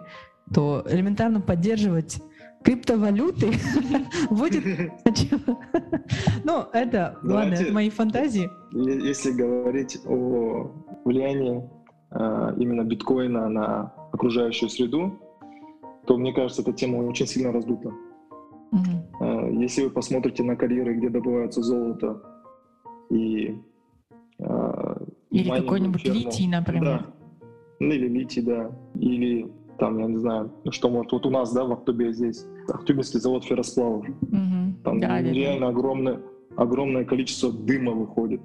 то элементарно поддерживать криптовалюты будет... Ну, это, ладно, мои фантазии. Если говорить о влиянии а, именно биткоина на окружающую среду, то, мне кажется, эта тема очень сильно раздута. А, если вы посмотрите на карьеры, где добывается золото и а, или какой-нибудь литий, например. Да. Ну, или литий, да. Или там, я не знаю, что может, вот у нас, да, в Актубе здесь, Актубинский завод ферросплавов. Угу. Там да, реально да. огромное, огромное количество дыма выходит.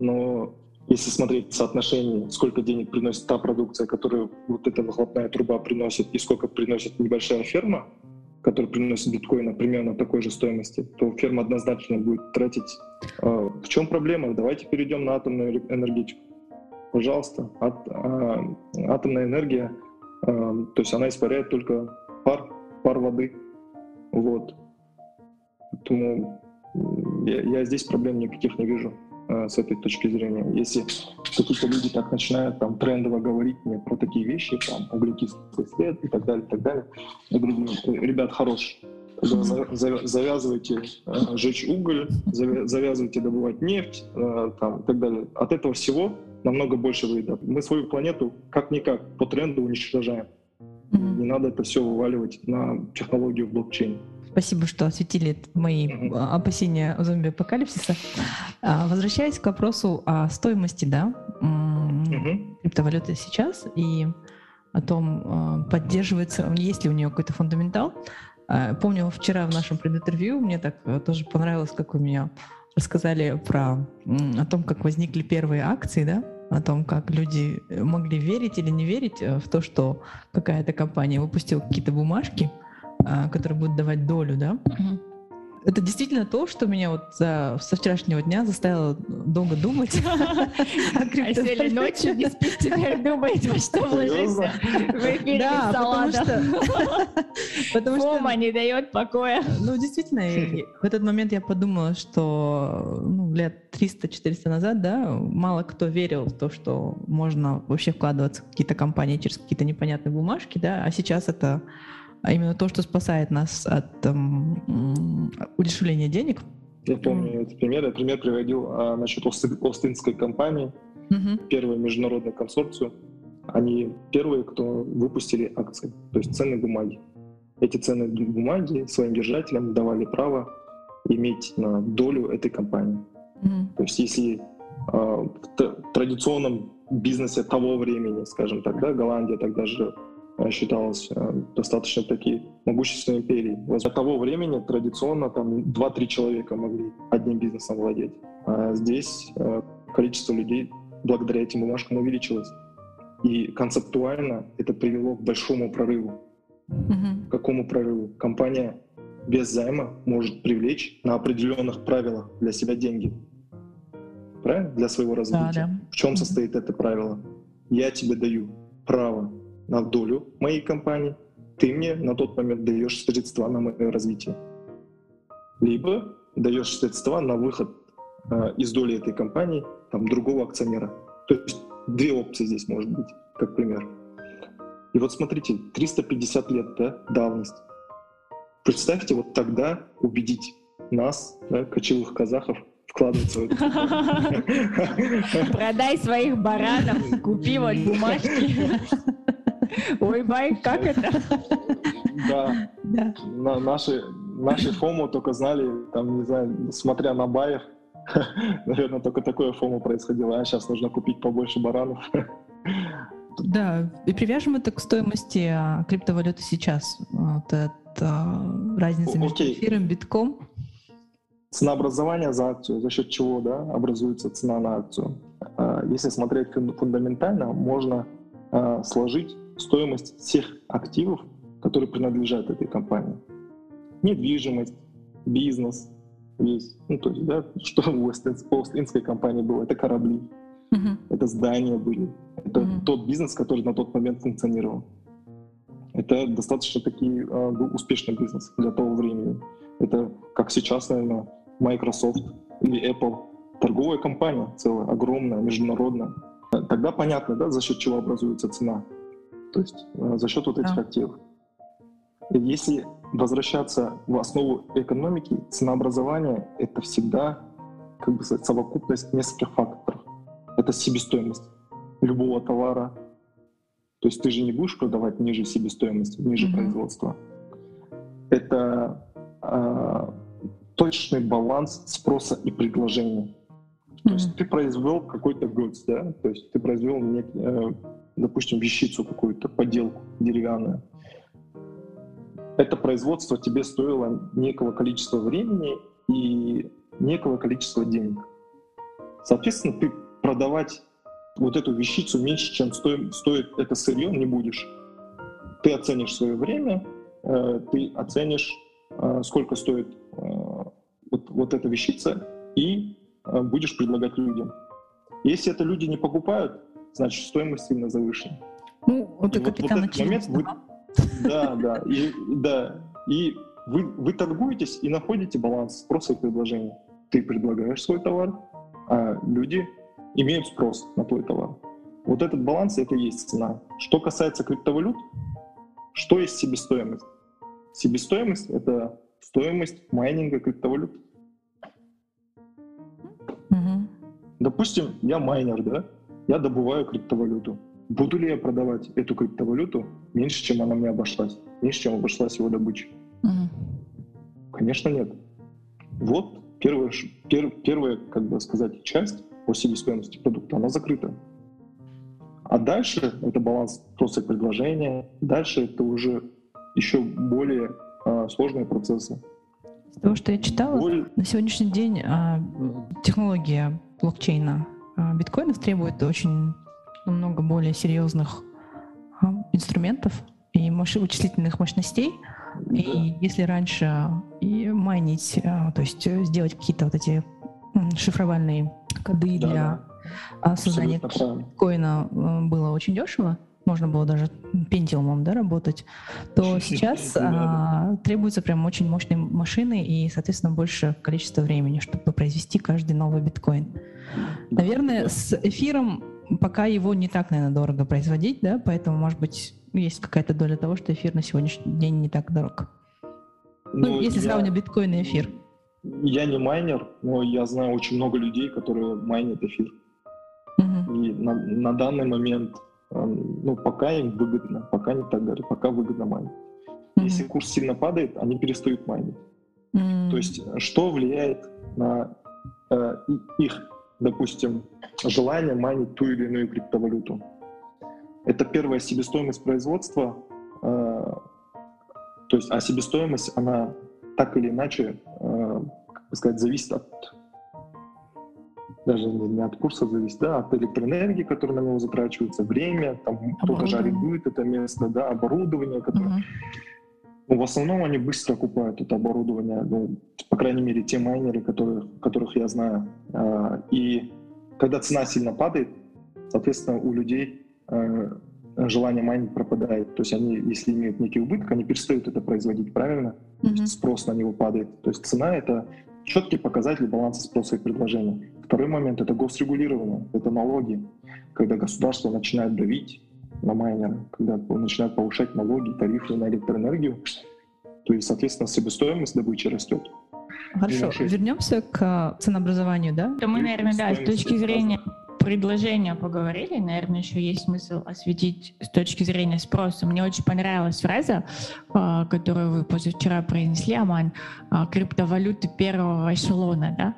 Но если смотреть соотношение, сколько денег приносит та продукция, которую вот эта выхлопная труба приносит, и сколько приносит небольшая ферма, которая приносит биткоина примерно такой же стоимости, то ферма однозначно будет тратить. А, в чем проблема? Давайте перейдем на атомную энергетику. Пожалуйста, Ат, а, атомная энергия то есть она испаряет только пар, пар воды. Вот. Поэтому я, я здесь проблем никаких не вижу э, с этой точки зрения. Если какие-то люди так начинают там трендово говорить мне про такие вещи, там углекислый след и так далее, и так далее, я говорю, ребят, хорош, завязывайте э, жечь уголь, завязывайте добывать нефть, э, там, и так далее. От этого всего намного больше выйдет. Мы свою планету как-никак по тренду уничтожаем. Mm-hmm. Не надо это все вываливать на технологию блокчейн. Спасибо, что осветили мои mm-hmm. опасения зомби-апокалипсиса. А, возвращаясь к вопросу о стоимости да, mm-hmm. криптовалюты сейчас и о том, а, поддерживается, есть ли у нее какой-то фундаментал. А, помню, вчера в нашем прединтервью мне так э, тоже понравилось, как у меня рассказали про о том, как возникли первые акции, да, о том, как люди э, могли верить или не верить э, в то, что какая-то компания выпустила какие-то бумажки, а, которые будут давать долю, да. Mm-hmm это действительно то, что меня вот со, со вчерашнего дня заставило долго думать. А сели ночью, не спите, теперь думаете, во что вложиться в эфире Да, потому что... Потому что... Фома не дает покоя. Ну, действительно, в этот момент я подумала, что ну, лет 300-400 назад, да, мало кто верил в то, что можно вообще вкладываться в какие-то компании через какие-то непонятные бумажки, да, а сейчас это именно то, что спасает нас от там, удешевления денег. Я помню этот пример. Я пример приводил а, насчет Остинской компании, угу. первой международной консорцию. Они первые, кто выпустили акции, то есть ценные бумаги. Эти ценные бумаги своим держателям давали право иметь на долю этой компании. mm То есть если э, в традиционном бизнесе того времени, скажем так, да, Голландия тогда же Э, считалась э, достаточно таки могущественной империей. Для того времени традиционно там 2-3 человека могли одним бизнесом владеть. А здесь э, количество людей благодаря этим бумажкам увеличилось. И концептуально это привело к большому прорыву. К какому прорыву? Компания без займа может привлечь на определенных правилах для себя деньги. Правильно? Для своего развития. Да, да. В чем mm-hmm. состоит это правило? Я тебе даю право на долю моей компании, ты мне на тот момент даешь средства на мое развитие. Либо даешь средства на выход э, из доли этой компании там, другого акционера. То есть две опции здесь может быть, как пример. И вот смотрите, 350 лет да, давность. Представьте, вот тогда убедить нас, да, кочевых казахов, вкладываться в это. Продай своих баранов, купи вот бумажки. Ой, Бай, как это? Да. да. На, наши, наши ФОМО только знали, там, не знаю, смотря на Байер, наверное, только такое ФОМО происходило, а сейчас нужно купить побольше баранов. Да, и привяжем это к стоимости а, криптовалюты сейчас. Вот это а, разница между Окей. эфиром, битком. Ценообразование за акцию, за счет чего да, образуется цена на акцию. А, если смотреть фундаментально, можно сложить стоимость всех активов, которые принадлежат этой компании. Недвижимость, бизнес, весь. Ну, то есть, да, что у Остинской компании было, это корабли, uh-huh. это здания были, это uh-huh. тот бизнес, который на тот момент функционировал. Это достаточно таки э, был успешный бизнес для того времени. Это, как сейчас, наверное, Microsoft или Apple. Торговая компания целая, огромная, международная. Тогда понятно, да, за счет чего образуется цена. То есть э, за счет вот этих yeah. активов. Если возвращаться в основу экономики, ценообразование — это всегда как бы совокупность нескольких факторов. Это себестоимость любого товара. То есть ты же не будешь продавать ниже себестоимости, ниже mm-hmm. производства. Это э, точный баланс спроса и предложения. Mm-hmm. То есть ты произвел какой-то goods, да, то есть ты произвел, нек, э, допустим, вещицу какую-то, поделку деревянную это производство тебе стоило некого количества времени и некого количества денег. Соответственно, ты продавать вот эту вещицу меньше, чем стоит, стоит это сырье, не будешь. Ты оценишь свое время, э, ты оценишь, э, сколько стоит э, вот, вот эта вещица, и будешь предлагать людям. Если это люди не покупают, значит стоимость сильно завышена. Ну, это вот, вот этот момент вы, да, да. И, да. и вы, вы торгуетесь и находите баланс спроса и предложения. Ты предлагаешь свой товар, а люди имеют спрос на твой товар. Вот этот баланс — это и есть цена. Что касается криптовалют, что есть себестоимость? Себестоимость — это стоимость майнинга криптовалют. Угу. Допустим, я майнер, да? Я добываю криптовалюту. Буду ли я продавать эту криптовалюту меньше, чем она мне обошлась? Меньше, чем обошлась его добыча? Mm. Конечно, нет. Вот первая, пер, первая, как бы сказать, часть по себестоимости продукта, она закрыта. А дальше это баланс просто предложения. Дальше это уже еще более а, сложные процессы. Из того, что я читала, более... на сегодняшний день а, технология блокчейна биткоинов требует очень намного более серьезных а, инструментов и вычислительных мощностей. И если раньше и майнить, а, то есть сделать какие-то вот эти шифровальные коды да, для да. создания коина было очень дешево, можно было даже пентиумом да, работать, то сейчас а, требуется прям очень мощные машины и, соответственно, больше количество времени, чтобы произвести каждый новый биткоин. Наверное, с эфиром пока его не так, наверное, дорого производить, да, поэтому, может быть, есть какая-то доля того, что эфир на сегодняшний день не так дорог. Ну, ну если я... сравнивать биткоин и эфир. Я не майнер, но я знаю очень много людей, которые майнят эфир. Угу. И на, на данный момент, э, ну, пока им выгодно, пока не так говорю, пока выгодно майнить. Угу. Если курс сильно падает, они перестают майнить. Угу. То есть, что влияет на э, их допустим, желание майнить ту или иную криптовалюту. Это первая себестоимость производства, э, то есть, а себестоимость, она так или иначе, э, как бы сказать, зависит от даже не от курса зависит, да, от электроэнергии, которая на него затрачивается, время, там кто-то арендует это место, да, оборудование, которое... Uh-huh. Ну, в основном они быстро окупают это оборудование, ну, по крайней мере, те майнеры, которые, которых я знаю. А, и когда цена сильно падает, соответственно, у людей э, желание майнить пропадает. То есть они, если имеют некий убыток, они перестают это производить правильно, mm-hmm. спрос на него падает. То есть цена — это четкий показатель баланса спроса и предложения. Второй момент — это госрегулирование, это налоги. Когда государство начинает давить на майнеры, когда начинают повышать налоги, тарифы на электроэнергию, то есть, соответственно, себестоимость добычи растет. Хорошо, вернемся к ценообразованию, да? То мы, наверное, да, с точки зрения предложения поговорили, наверное, еще есть смысл осветить с точки зрения спроса. Мне очень понравилась фраза, а, которую вы позавчера произнесли, Аман, а, криптовалюты первого эшелона, да?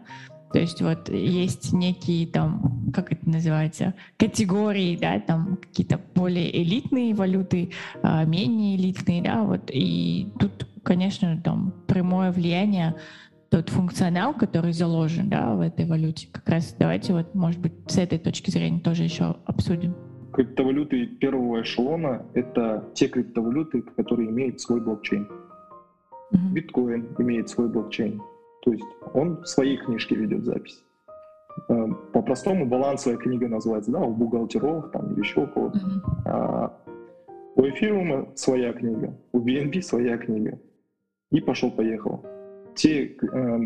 То есть вот есть некие там, как это называется, категории, да, там какие-то более элитные валюты, а, менее элитные, да, вот. И тут, конечно, там прямое влияние тот функционал, который заложен да, в этой валюте. Как раз давайте вот, может быть, с этой точки зрения тоже еще обсудим. Криптовалюты первого эшелона — это те криптовалюты, которые имеют свой блокчейн. Mm-hmm. Биткоин имеет свой блокчейн. То есть он в своей книжке ведет запись. Э, по-простому балансовая книга называется, да, у бухгалтеров там или еще у кого-то. Mm-hmm. А у эфириума своя книга, у BNB своя книга. И пошел-поехал те э,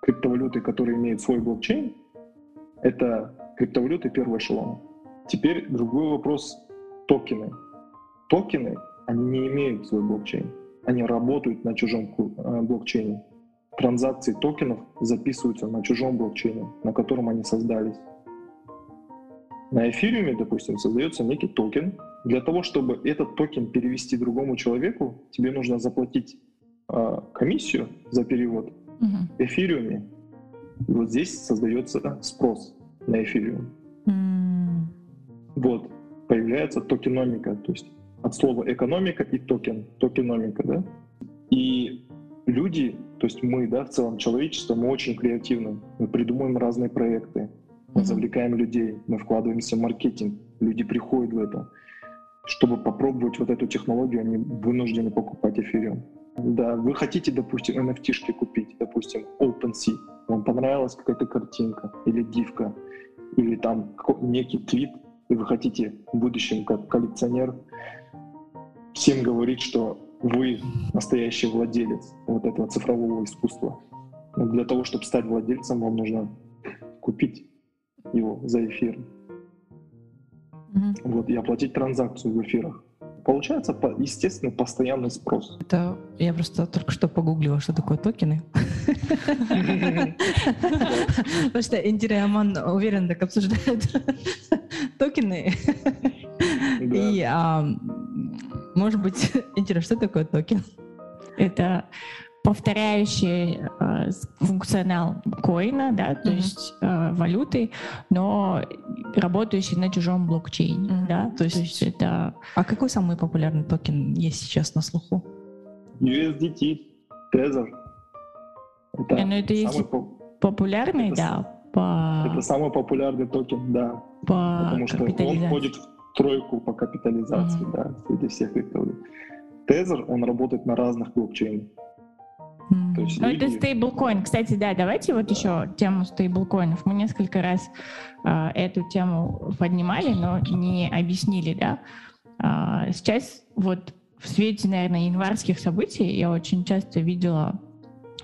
криптовалюты, которые имеют свой блокчейн, это криптовалюты первого эшелона. Теперь другой вопрос — токены. Токены, они не имеют свой блокчейн. Они работают на чужом э, блокчейне. Транзакции токенов записываются на чужом блокчейне, на котором они создались. На эфириуме, допустим, создается некий токен. Для того, чтобы этот токен перевести другому человеку, тебе нужно заплатить э, комиссию за перевод угу. эфириуме. И вот здесь создается спрос на эфириум. Mm. Вот, появляется токеномика, то есть от слова экономика и токен, токеномика, да. И люди, то есть мы, да, в целом человечество, мы очень креативны. Мы придумываем разные проекты, мы завлекаем людей, мы вкладываемся в маркетинг, люди приходят в это. Чтобы попробовать вот эту технологию, они вынуждены покупать эфириум. Да, вы хотите, допустим, NFT-шки купить, допустим, OpenSea, вам понравилась какая-то картинка или дивка, или там некий твит, и вы хотите в будущем как коллекционер всем говорить, что вы настоящий владелец вот этого цифрового искусства. Для того, чтобы стать владельцем, вам нужно купить его за эфир. Mm-hmm. Вот, и оплатить транзакцию в эфирах. Получается, естественно, постоянный спрос. Это я просто только что погуглила, что такое токены. Потому что Индира и Аман уверенно так обсуждают токены. И, может быть, Индира, что такое токен? Это повторяющий э, функционал coin а, да, то mm-hmm. есть э, валюты, но работающий на чужом блокчейне, mm-hmm. да, то есть, то есть это... А какой самый популярный токен есть сейчас на слуху? USDT, Tether. Это, ну, это есть популярный, это, да, по... Это самый популярный токен, да. По Потому что он входит в тройку по капитализации, mm-hmm. да, среди всех криптовалют. Tether, он работает на разных блокчейнах. То есть ну, люди... это стейблкоин. Кстати, да, давайте вот еще тему стейблкоинов. Мы несколько раз э, эту тему поднимали, но не объяснили, да. Э, сейчас вот в свете, наверное, январских событий я очень часто видела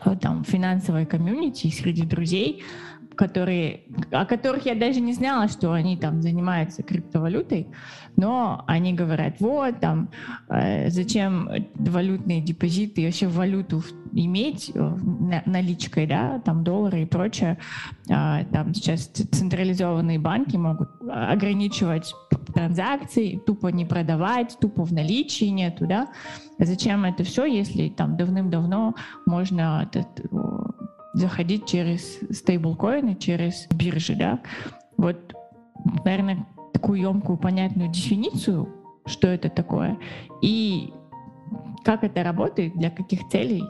вот, там финансовой комьюнити среди друзей, которые, о которых я даже не знала, что они там занимаются криптовалютой, но они говорят, вот там, э, зачем валютные депозиты, вообще валюту иметь э, наличкой, да, там доллары и прочее, э, там сейчас централизованные банки могут ограничивать транзакции, тупо не продавать, тупо в наличии нету, да, зачем это все, если там давным-давно можно этот, заходить через стейблкоины, через биржи, да. Вот, наверное, такую емкую, понятную дефиницию, что это такое, и как это работает, для каких целей,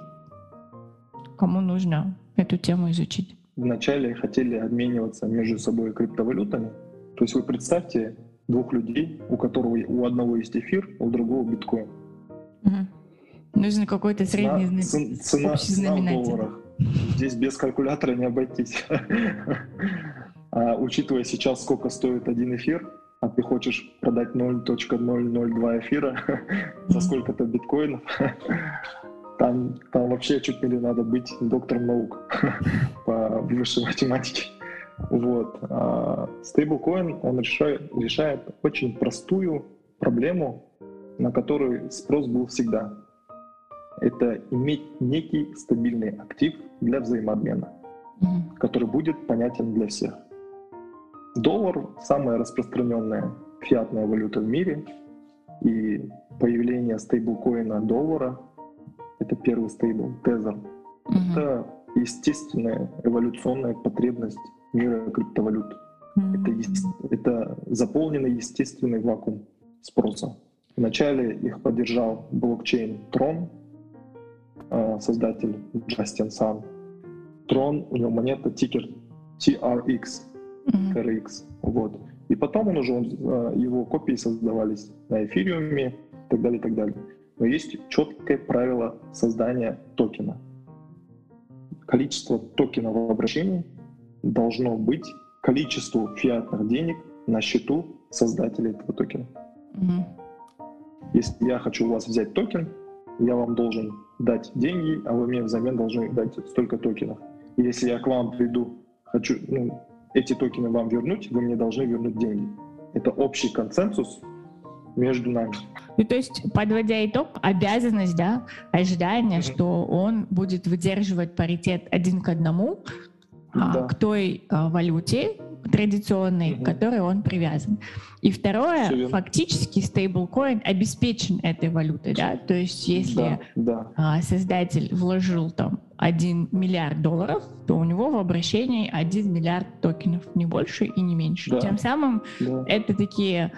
кому нужно эту тему изучить. Вначале хотели обмениваться между собой криптовалютами. То есть вы представьте двух людей, у которого у одного есть эфир, у другого биткоин. Угу. Нужен какой-то средний цена, цена, цена в долларах. Здесь без калькулятора не обойтись. А, учитывая сейчас, сколько стоит один эфир, а ты хочешь продать 0.002 эфира за сколько-то биткоинов, там, там вообще чуть ли надо быть доктором наук по высшей математике. Вот. А стейблкоин, он решает, решает очень простую проблему, на которую спрос был всегда это иметь некий стабильный актив для взаимообмена, mm-hmm. который будет понятен для всех. Доллар — самая распространенная фиатная валюта в мире, и появление стейблкоина доллара — это первый стейбл, тезер. Mm-hmm. Это естественная эволюционная потребность мира криптовалют. Mm-hmm. Это, это заполненный естественный вакуум спроса. Вначале их поддержал блокчейн Tron, создатель Джастин Сан. Tron, у него монета тикер TRX, mm-hmm. TRX, вот. И потом он уже, он, а, его копии создавались на эфириуме и так далее, и так далее. Но есть четкое правило создания токена. Количество токена в обращении должно быть количеству фиатных денег на счету создателя этого токена. Mm-hmm. Если я хочу у вас взять токен, я вам должен дать деньги, а вы мне взамен должны дать столько токенов. И если я к вам приду, хочу ну, эти токены вам вернуть, вы мне должны вернуть деньги. Это общий консенсус между нами. Ну, то есть, подводя итог, обязанность, да, ожидание, mm-hmm. что он будет выдерживать паритет один к одному а, да. к той а, валюте, традиционный, угу. к которой он привязан. И второе, фактически стейблкоин обеспечен этой валютой, да, то есть если да, да. А, создатель вложил там 1 миллиард долларов, то у него в обращении 1 миллиард токенов, не больше и не меньше. Да. Тем самым да. это такие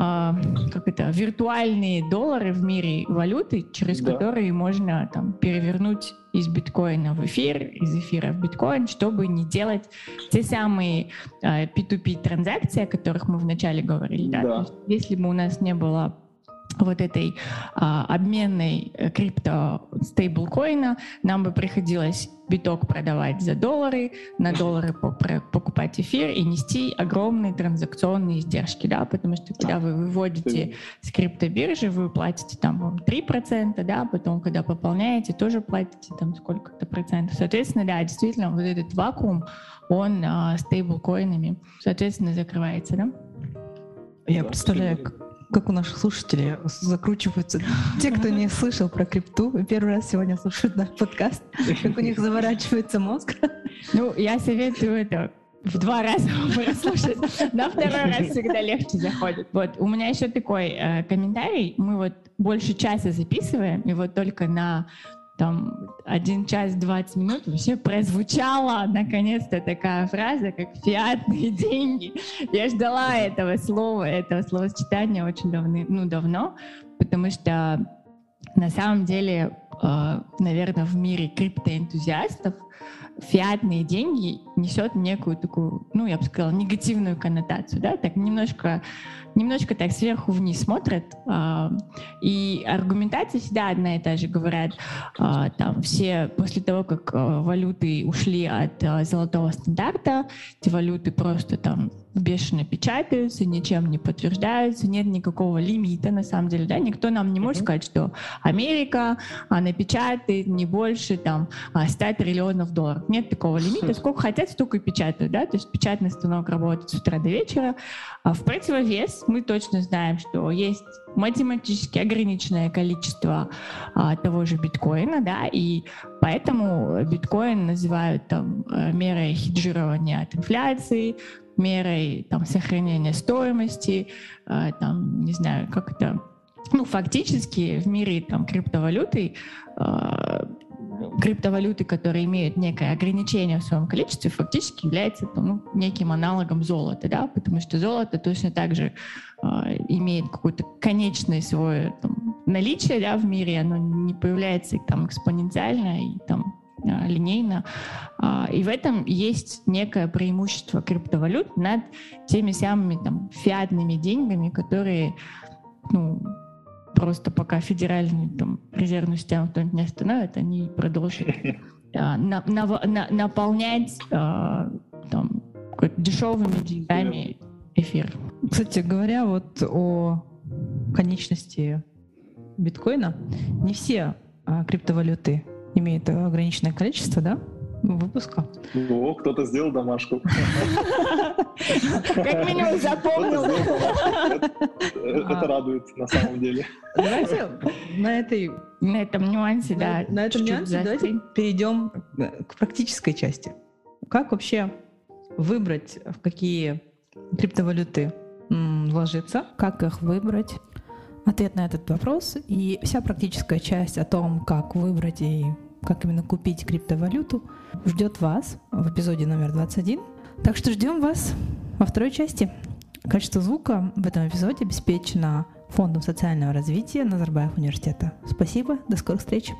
а, как это, виртуальные доллары в мире валюты, через да. которые можно там перевернуть из биткоина в эфир, из эфира в биткоин, чтобы не делать те самые э, P2P транзакции, о которых мы вначале говорили. Да? Да. Если бы у нас не было вот этой а, обменной э, крипто стейблкоина, нам бы приходилось биток продавать за доллары, на доллары покупать эфир и нести огромные транзакционные издержки, да, потому что когда вы выводите с криптобиржи, вы платите там 3%, да, потом, когда пополняете, тоже платите там сколько-то процентов. Соответственно, да, действительно, вот этот вакуум, он а, стейблкоинами, соответственно, закрывается, да? Я представляю, как у наших слушателей закручиваются те, кто не слышал про крипту, первый раз сегодня слушают наш подкаст, как у них заворачивается мозг. Ну, я советую это в два раза прослушать. На второй раз всегда легче заходит. Вот, у меня еще такой э, комментарий. Мы вот больше часа записываем, и вот только на там один час двадцать минут вообще прозвучала наконец-то такая фраза, как «фиатные деньги». Я ждала этого слова, этого словосочетания очень давно, ну, давно, потому что на самом деле, э, наверное, в мире криптоэнтузиастов фиатные деньги несет некую такую, ну, я бы сказала, негативную коннотацию, да, так немножко немножко так сверху вниз смотрят, э, и аргументация всегда одна и та же. Говорят, э, там все после того, как э, валюты ушли от э, золотого стандарта, эти валюты просто там бешено печатаются, ничем не подтверждаются, нет никакого лимита, на самом деле, да, никто нам не может сказать, что Америка, она печатает не больше, там, 100 триллионов долларов. Нет такого лимита, сколько хотят, столько и печатают, да, то есть печатный станок работает с утра до вечера. А в противовес мы точно знаем, что есть математически ограниченное количество а, того же биткоина, да, и поэтому биткоин называют там э, мерой хеджирования от инфляции, мерой там сохранения стоимости, а, там, не знаю, как это, ну, фактически в мире там криптовалюты а, криптовалюты, которые имеют некое ограничение в своем количестве, фактически является ну, неким аналогом золота, да, потому что золото точно так же э, имеет какое-то конечное свое там, наличие да, в мире, оно не появляется там экспоненциально и там э, линейно. Э, и в этом есть некое преимущество криптовалют над теми самыми там, фиатными деньгами, которые ну, просто пока федеральную там, резервную систему кто-нибудь не остановит, они продолжат на, на, на, наполнять а, там, дешевыми деньгами эфир. Кстати говоря, вот о конечности биткоина, не все а, криптовалюты имеют ограниченное количество, да? выпуска. О, кто-то сделал домашку. Как минимум запомнил. Это радует на самом деле. Давайте на этой на этом нюансе, да. На этом нюансе давайте перейдем к практической части. Как вообще выбрать, в какие криптовалюты вложиться. Как их выбрать? Ответ на этот вопрос и вся практическая часть о том, как выбрать и как именно купить криптовалюту, ждет вас в эпизоде номер 21. Так что ждем вас во второй части. Качество звука в этом эпизоде обеспечено Фондом социального развития Назарбаев университета. Спасибо, до скорых встреч.